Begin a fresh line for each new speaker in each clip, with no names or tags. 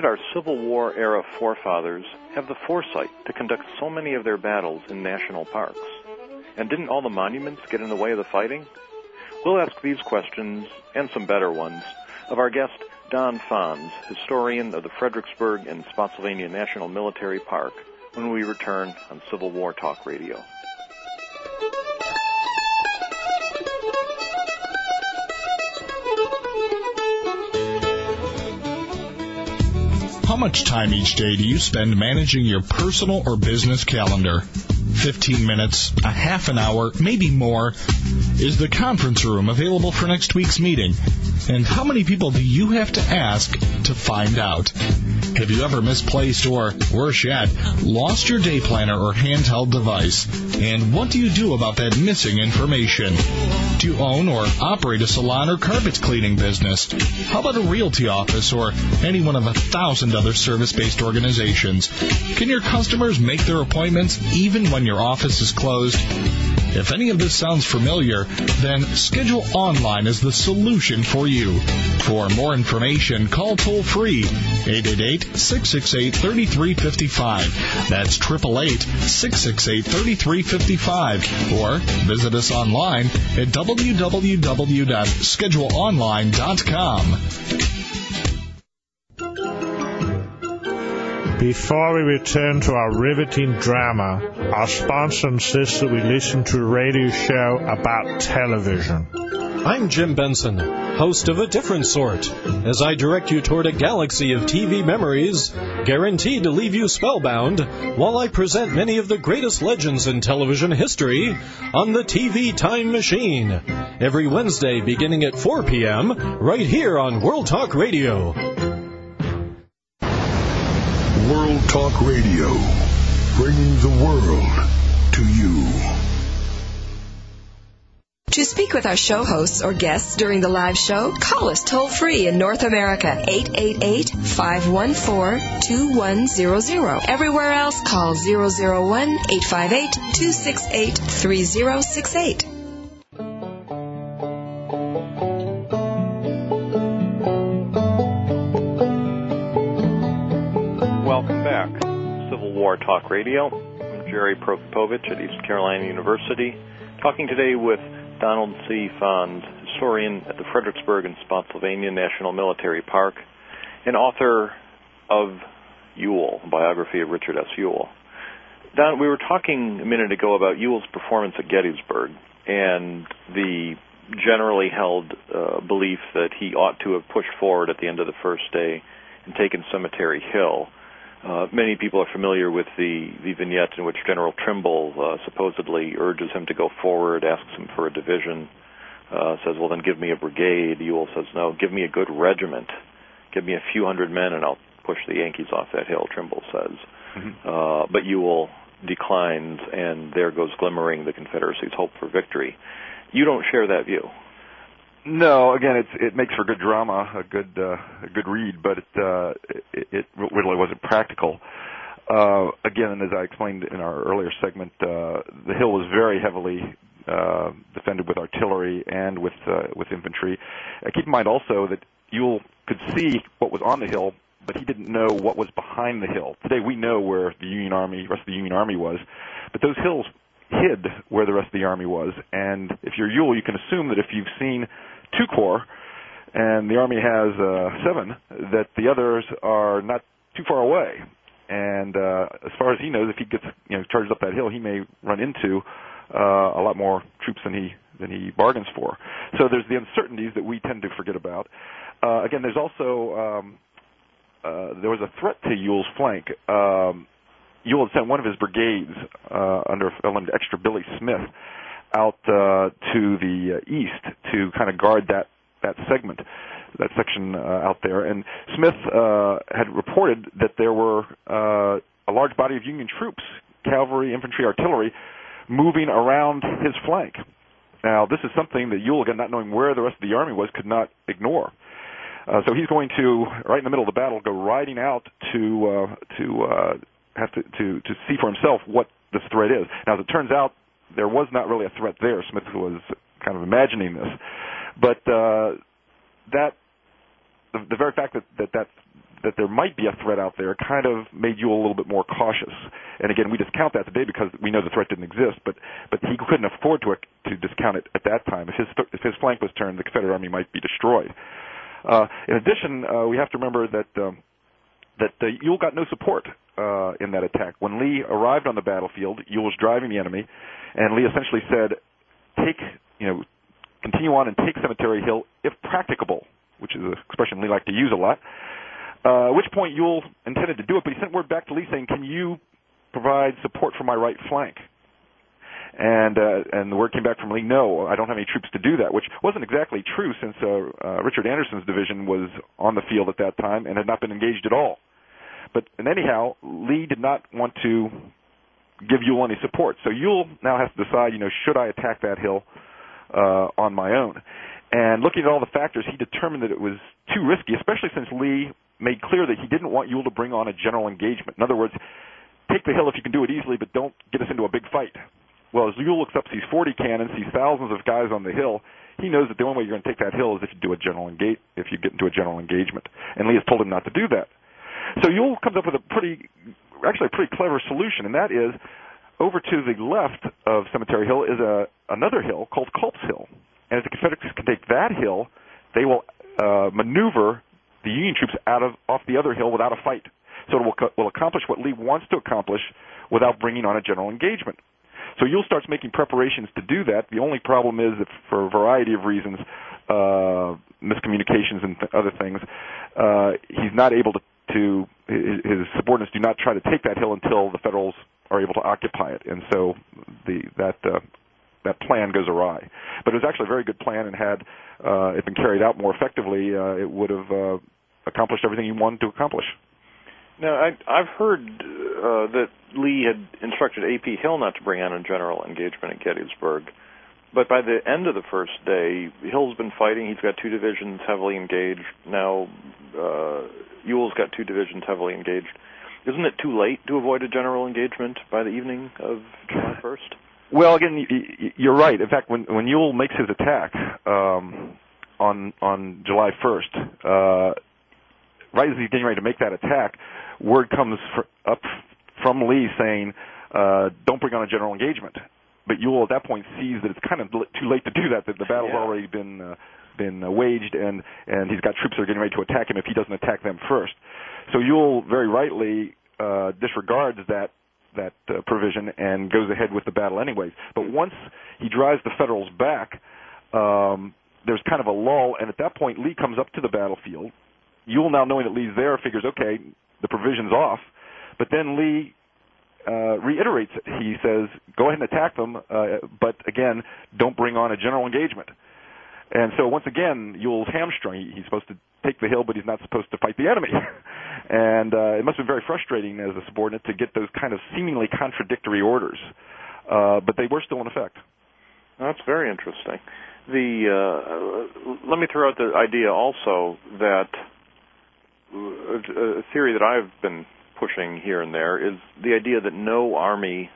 did our Civil War era forefathers have the foresight to conduct so many of their battles in national parks? And didn't all the monuments get in the way of the fighting? We'll ask these questions, and some better ones, of our guest, Don Pfanz, historian of the Fredericksburg and Spotsylvania National Military Park, when we return on Civil War Talk Radio.
How much time each day do you spend managing your personal or business calendar? 15 minutes, a half an hour, maybe more. Is the conference room available for next week's meeting? And how many people do you have to ask to find out? Have you ever misplaced or, worse yet, lost your day planner or handheld device? And what do you do about that missing information? Do you own or operate a salon or carpet cleaning business? How about a realty office or any one of a thousand other service-based organizations? Can your customers make their appointments even when your office is closed? If any of this sounds familiar, then Schedule Online is the solution for you. For more information, call toll free 888-668-3355. That's 888-668-3355. Or visit us online at www.scheduleonline.com.
Before we return to our riveting drama, our sponsor insists that we listen to a radio show about television.
I'm Jim Benson, host of A Different Sort, as I direct you toward a galaxy of TV memories guaranteed to leave you spellbound while I present many of the greatest legends in television history on the TV Time Machine. Every Wednesday beginning at 4 p.m. right here on World Talk Radio.
World Talk Radio, bringing the world to you.
Speak with our show hosts or guests during the live show, call us toll free in North America, 888-514-2100. Everywhere else, call 001-858-268-3068.
Welcome back. Civil War Talk Radio. I'm Jerry Prokopowicz at East Carolina University, talking today with Donald C. Pfanz, historian at the Fredericksburg and Spotsylvania National Military Park, and author of Ewell, a biography of Richard S. Ewell. Don, we were talking a minute ago about Ewell's performance at Gettysburg and the generally held uh, belief that he ought to have pushed forward at the end of the first day and taken Cemetery Hill. Uh, many people are familiar with the, the vignette in which General Trimble uh, supposedly urges him to go forward, asks him for a division, uh, says, Well, then give me a brigade. Ewell says, No, give me a good regiment. Give me a few hundred men, and I'll push the Yankees off that hill, Trimble says. Mm-hmm. Uh, but Ewell declines, and there goes glimmering the Confederacy's hope for victory. You don't share that view.
No, again, it's it makes for good drama, a good uh, a good read, but it, uh, it it really wasn't practical. Uh, again, as I explained in our earlier segment, uh, the hill was very heavily uh, defended with artillery and with uh, with infantry. Uh, keep in mind also that Ewell could see what was on the hill, but he didn't know what was behind the hill. Today we know where the Union Army, rest of the Union Army was, but those hills hid where the rest of the army was. And if you're Ewell, you can assume that if you've seen two corps and the army has uh, seven, that the others are not too far away. And uh, as far as he knows, if he gets you know charged up that hill, he may run into uh, a lot more troops than he than he bargains for. So there's the uncertainties that we tend to forget about. Uh, again, there's also um, uh, there was a threat to Ewell's flank. Um, Ewell had sent one of his brigades uh, under Extra Billy Smith out uh, to the uh, east to kind of guard that that segment, that section uh, out there. And Smith uh, had reported that there were uh, a large body of Union troops, cavalry, infantry, artillery, moving around his flank. Now, this is something that Ewell, again, not knowing where the rest of the army was, could not ignore. Uh, so he's going to, right in the middle of the battle, go riding out to uh, to uh, have to, to to see for himself what this threat is. Now, as it turns out, there was not really a threat there. Smith was kind of imagining this, but uh, that the, the very fact that, that that that there might be a threat out there kind of made you a little bit more cautious. And again, we discount that today because we know the threat didn't exist, but but he couldn't afford to to discount it at that time. If his if his flank was turned, the Confederate army might be destroyed. Uh, in addition, uh, we have to remember that um, that uh, Ewell got no support uh, in that attack. When Lee arrived on the battlefield, Ewell was driving the enemy, and Lee essentially said, "Take, you know, continue on and take Cemetery Hill if practicable," which is an expression Lee liked to use a lot. Uh, at which point Ewell intended to do it, but he sent word back to Lee saying, "Can you provide support for my right flank?" And uh, and the word came back from Lee, "No, I don't have any troops to do that," which wasn't exactly true since uh, uh, Richard Anderson's division was on the field at that time and had not been engaged at all. But and anyhow, Lee did not want to give Ewell any support, so Ewell now has to decide, you know, should I attack that hill uh, on my own? And looking at all the factors, he determined that it was too risky, especially since Lee made clear that he didn't want Ewell to bring on a general engagement. In other words, take the hill if you can do it easily, but don't get us into a big fight. Well, as Ewell looks up, sees 40 cannons, sees thousands of guys on the hill. He knows that the only way you're going to take that hill is if you do a general engage, if you get into a general engagement. And Lee has told him not to do that. So Ewell comes up with a pretty, actually a pretty clever solution, and that is over to the left of Cemetery Hill is a another hill called Culp's Hill. And if the Confederates can take that hill, they will uh, maneuver the Union troops out of off the other hill without a fight. So it will, will accomplish what Lee wants to accomplish without bringing on a general engagement. So Ewell starts making preparations to do that. The only problem is that for a variety of reasons, uh, miscommunications and th- other things, uh, he's not able to, to his, subordinates do not try to take that hill until the Federals are able to occupy it, and so the that uh, that plan goes awry. But it was actually a very good plan, and had uh, it been carried out more effectively, uh, it would have uh, accomplished everything he wanted to accomplish.
Now, I, I've heard uh, that Lee had instructed A.P. Hill not to bring on a general engagement at Gettysburg. But by the end of the first day, Hill's been fighting. He's got two divisions heavily engaged. Now, uh, Ewell's got two divisions heavily engaged. Isn't it too late to avoid a general engagement by the evening of July 1st?
Well, again, you're right. In fact, when when Ewell makes his attack um, on on July 1st, uh, right as he's getting ready to make that attack, word comes up from Lee saying, uh, "Don't bring on a general engagement." But Ewell at that point sees that it's kind of too late to do that. That the battle's
yeah.
already been uh, been uh, waged, and and he's got troops that are getting ready to attack him if he doesn't attack them first. So Ewell very rightly uh, disregards that that uh, provision and goes ahead with the battle anyways. But once he drives the Federals back, um, there's kind of a lull, and at that point Lee comes up to the battlefield. Ewell now knowing that Lee's there figures, okay, the provision's off. But then Lee uh, reiterates it. He says, go ahead and attack them, uh, but again, don't bring on a general engagement. And so once again, Ewell's hamstrung. He's supposed to take the hill, but he's not supposed to fight the enemy. and uh, it must have been very frustrating as a subordinate to get those kind of seemingly contradictory orders. Uh, but they were still in effect.
That's very interesting. The uh, let me throw out the idea also that uh, a theory that I've been pushing here and there is the idea that no army,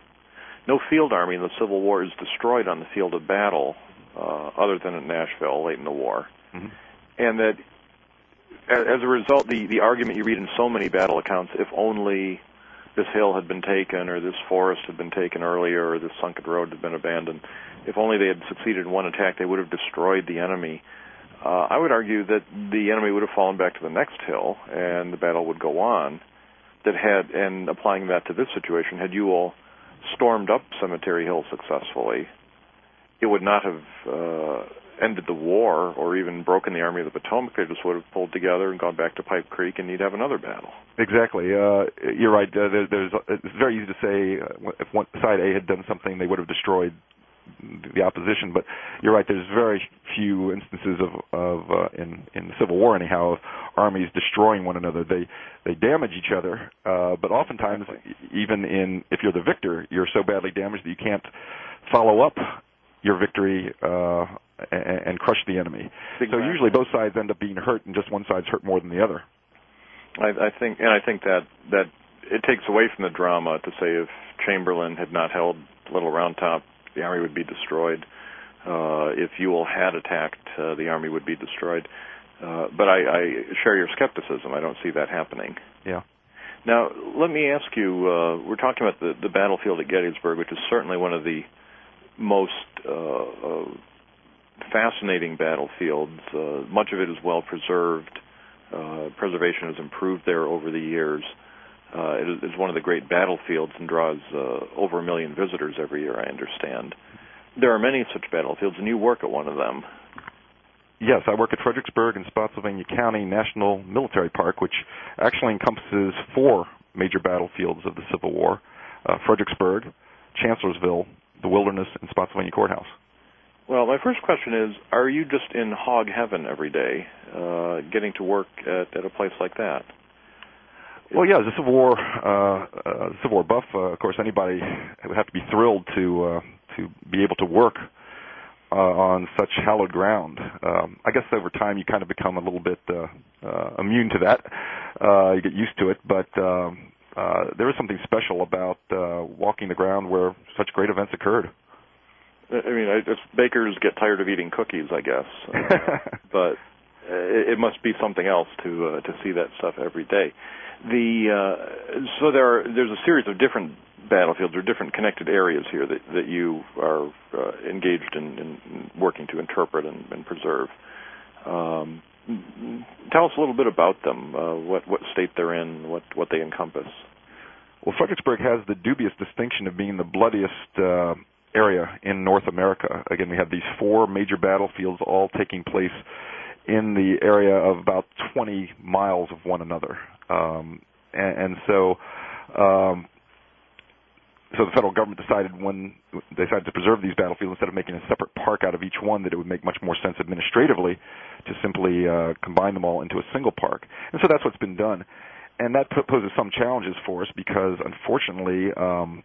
no field army in the Civil War is destroyed on the field of battle uh, other than at Nashville late in the war,
mm-hmm.
and that as a result, the the argument you read in so many battle accounts, if only this hill had been taken, or this forest had been taken earlier, or this sunken road had been abandoned, if only they had succeeded in one attack, they would have destroyed the enemy. Uh, I would argue that the enemy would have fallen back to the next hill, and the battle would go on. That had, and applying that to this situation, had Ewell stormed up Cemetery Hill successfully, it would not have uh, ended the war or even broken the Army of the Potomac. They just would have pulled together and gone back to Pipe Creek, and you'd have another battle.
Exactly. Uh, you're right. Uh, there, there's, it's very easy to say uh, if one, side A had done something, they would have destroyed the opposition. But you're right. There's very few instances of, of uh, in in the Civil War, anyhow, of armies destroying one another. They they damage each other, uh, but oftentimes, even in if you're the victor, you're so badly damaged that you can't follow up your victory uh, and, and crush the enemy.
Exactly.
So usually both sides end up being hurt, and just one side's hurt more than the other.
I, I think, and I think that that it takes away from the drama to say if Chamberlain had not held Little Round Top, the army would be destroyed. Uh, if Ewell had attacked, uh, the army would be destroyed. Uh, but I, I share your skepticism. I don't see that happening.
Yeah.
Now, let me ask you. Uh, we're talking about the, the battlefield at Gettysburg, which is certainly one of the most uh, uh, fascinating battlefields. Uh, much of it is well preserved. Uh, preservation has improved there over the years. Uh, it is one of the great battlefields and draws uh, over a million visitors every year, I understand. There are many such battlefields, and you work at one of them.
Yes, I work at Fredericksburg in Spotsylvania County National Military Park, which actually encompasses four major battlefields of the Civil War uh, Fredericksburg, Chancellorsville, the Wilderness, and Spotsylvania Courthouse.
Well, my first question is Are you just in hog heaven every day, uh, getting to work at, at a place like that?
Well, yeah, as a Civil War, uh, uh, Civil War buff, uh, of course, anybody would have to be thrilled to uh, to be able to work uh, on such hallowed ground. Um, I guess over time you kind of become a little bit uh, uh, immune to that. Uh, you get used to it, but um, uh, there is something special about uh, walking the ground where such great events occurred.
I mean, I, just, bakers get tired of eating cookies, I guess, uh, but it, it must be something else to uh, to see that stuff every day. The uh, so there are, there's a series of different battlefields or different connected areas here that, that you are uh, engaged in, in, working to interpret and, and preserve. Um, tell us a little bit about them. Uh, what what state they're in, what what they encompass.
Well, Fredericksburg has the dubious distinction of being the bloodiest uh, area in North America. Again, we have these four major battlefields all taking place in the area of about 20 miles of one another. Um, and, and so um, so the federal government decided when they decided to preserve these battlefields instead of making a separate park out of each one that it would make much more sense administratively to simply uh, combine them all into a single park. And so that's what's been done. And that poses some challenges for us because unfortunately, um,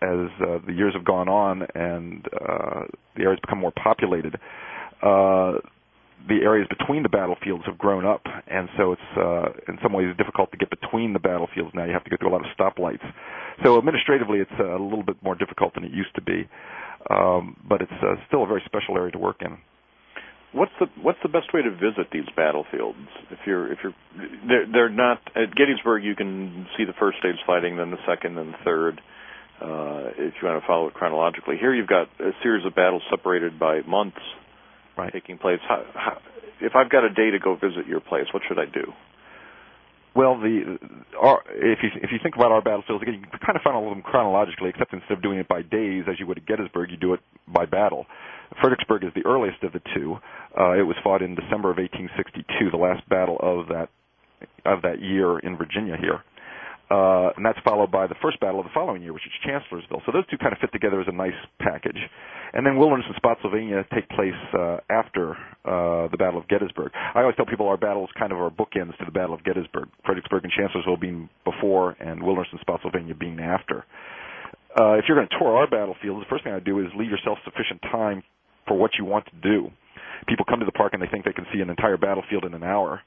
as uh, the years have gone on and uh, the areas become more populated, uh, the areas between the battlefields have grown up, and so it's uh, in some ways difficult to get between the battlefields now. You have to go through a lot of stoplights. So administratively, it's a little bit more difficult than it used to be, um, but it's uh, still a very special area to work in.
What's the what's the best way to visit these battlefields? If you're if you're they're, they're not at Gettysburg, you can see the first stage fighting, then the second, then the third. Uh, if you want to follow it chronologically, here you've got a series of battles separated by months
right.
taking place. How, how, if I've got a day to go visit your place, what should I do?
Well, the our, if you if you think about our battlefields again, you can kind of follow them chronologically, except instead of doing it by days as you would at Gettysburg, you do it by battle. Fredericksburg is the earliest of the two. Uh, it was fought in December of 1862, the last battle of that of that year in Virginia here uh, and that's followed by the first battle of the following year, which is Chancellorsville. So those two kind of fit together as a nice package. And then Wilderness and Spotsylvania take place uh, after uh, the Battle of Gettysburg. I always tell people our battles kind of are bookends to the Battle of Gettysburg. Fredericksburg and Chancellorsville being before, and Wilderness and Spotsylvania being after. Uh, if you're going to tour our battlefield, the first thing I do is leave yourself sufficient time for what you want to do. People come to the park and they think they can see an entire battlefield in an hour.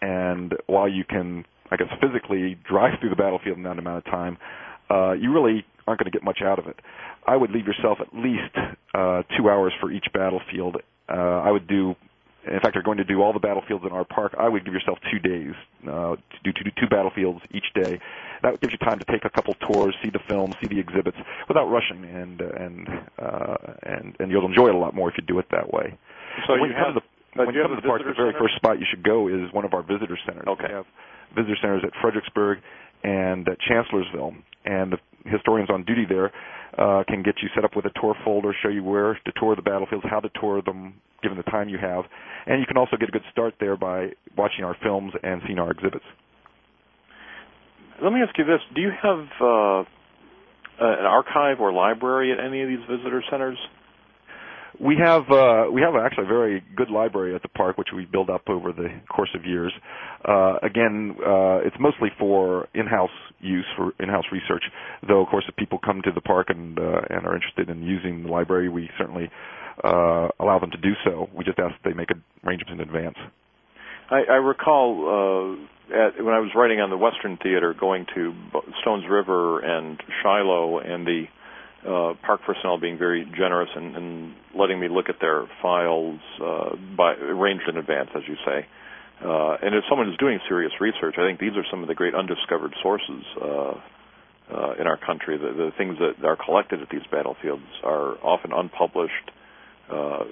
And while you can I guess physically drive through the battlefield in that amount of time, uh, you really aren't going to get much out of it. I would leave yourself at least uh, two hours for each battlefield. Uh, I would do, in fact, you're going to do all the battlefields in our park. I would give yourself two days uh, to do two, two battlefields each day. That gives you time to take a couple tours, see the films, see the exhibits without rushing, and uh, and uh, and and you'll enjoy it a lot more if you do it that way.
So
when
you have,
the when you come to the park, the very
center?
first spot you should go is one of our visitor centers.
Okay.
We have visitor centers at Fredericksburg and at Chancellorsville. And the historians on duty there uh, can get you set up with a tour folder, show you where to tour the battlefields, how to tour them, given the time you have. And you can also get a good start there by watching our films and seeing our exhibits.
Let me ask you this: Do you have uh, an archive or library at any of these visitor centers?
We have uh, we have actually a very good library at the park, which we built up over the course of years. Uh, again, uh, it's mostly for in-house use for in-house research. Though, of course, if people come to the park and uh, and are interested in using the library, we certainly uh, allow them to do so. We just ask that they make arrangements in advance.
I, I recall uh, at, when I was writing on the Western Theater, going to Stones River and Shiloh, and the uh, park personnel being very generous and, and letting me look at their files uh, by arranged in advance, as you say. Uh, and if someone is doing serious research, I think these are some of the great undiscovered sources uh, uh, in our country. The, the things that are collected at these battlefields are often unpublished uh,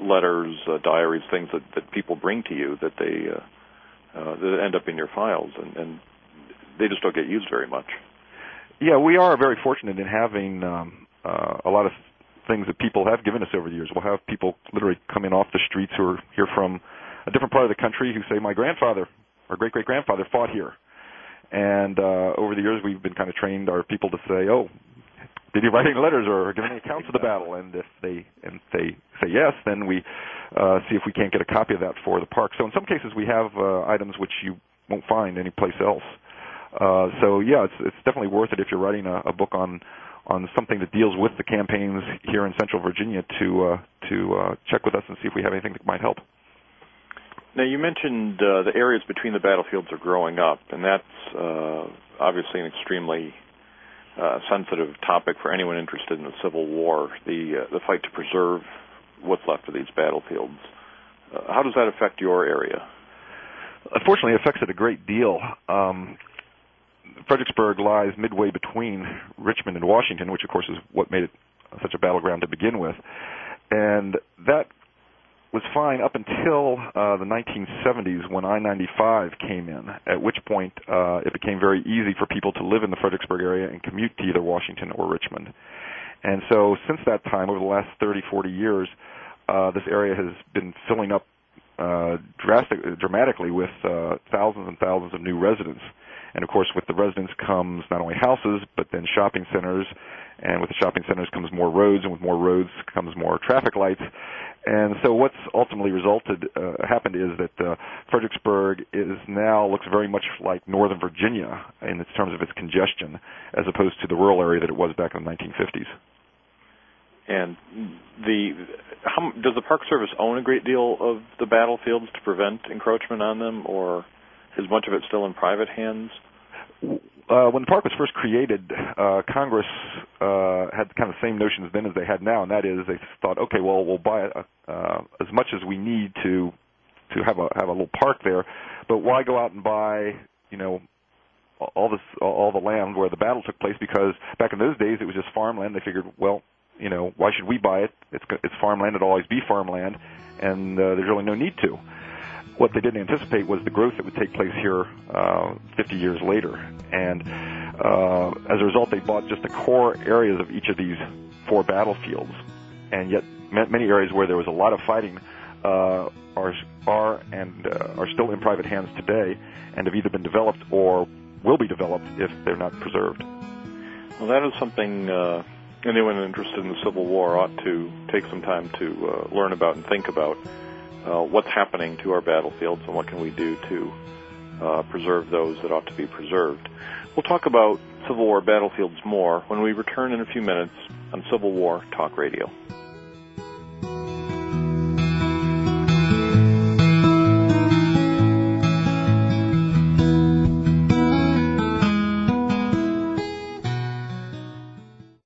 letters, uh, diaries, things that, that people bring to you that they uh, uh, that end up in your files, and, and they just don't get used very much.
Yeah, we are very fortunate in having um, uh, a lot of things that people have given us over the years. We'll have people literally come in off the streets who are here from a different part of the country who say, "My grandfather or great great grandfather fought here." And uh, over the years, we've been kind of trained our people to say, "Oh, did he write any letters or give any accounts of the battle?" And if they and they say yes, then we uh, see if we can't get a copy of that for the park. So in some cases, we have uh, items which you won't find anyplace else. Uh, so yeah, it's it's definitely worth it if you're writing a, a book on on something that deals with the campaigns here in Central Virginia to uh, to uh, check with us and see if we have anything that might help.
Now you mentioned uh, the areas between the battlefields are growing up, and that's uh, obviously an extremely uh, sensitive topic for anyone interested in the Civil War. The uh, the fight to preserve what's left of these battlefields. Uh, how does that affect your area?
Unfortunately, it affects it a great deal. Um, Fredericksburg lies midway between Richmond and Washington, which of course is what made it such a battleground to begin with. And that was fine up until uh, the 1970s when I-95 came in, at which point uh, it became very easy for people to live in the Fredericksburg area and commute to either Washington or Richmond. And so since that time, over the last 30, 40 years, uh, this area has been filling up uh, drastic, dramatically with uh, thousands and thousands of new residents. And of course, with the residents comes not only houses, but then shopping centers. And with the shopping centers comes more roads, and with more roads comes more traffic lights. And so what's ultimately resulted, uh, happened is that uh, Fredericksburg is now looks very much like Northern Virginia in terms of its congestion, as opposed to the rural area that it was back in the 1950s.
And the how, does the Park Service own a great deal of the battlefields to prevent encroachment on them, or is much of it still in private hands?
Uh, when the park was first created, uh, Congress uh, had kind of the same notions then as they had now, and that is they thought, okay, well, we'll buy uh, as much as we need to to have a have a little park there, but why go out and buy, you know, all this all the land where the battle took place? Because back in those days, it was just farmland. They figured, well, you know, why should we buy it? It's it's farmland. It'll always be farmland, and uh, there's really no need to what they didn't anticipate was the growth that would take place here uh, 50 years later. And uh, as a result, they bought just the core areas of each of these four battlefields. And yet, many areas where there was a lot of fighting uh, are are and uh, are still in private hands today, and have either been developed or will be developed if they're not preserved.
Well, that is something uh, anyone interested in the Civil War ought to take some time to uh, learn about and think about uh, what's happening to our battlefields and what can we do to uh, preserve those that ought to be preserved. We'll talk about Civil War battlefields more when we return in a few minutes on Civil War Talk Radio.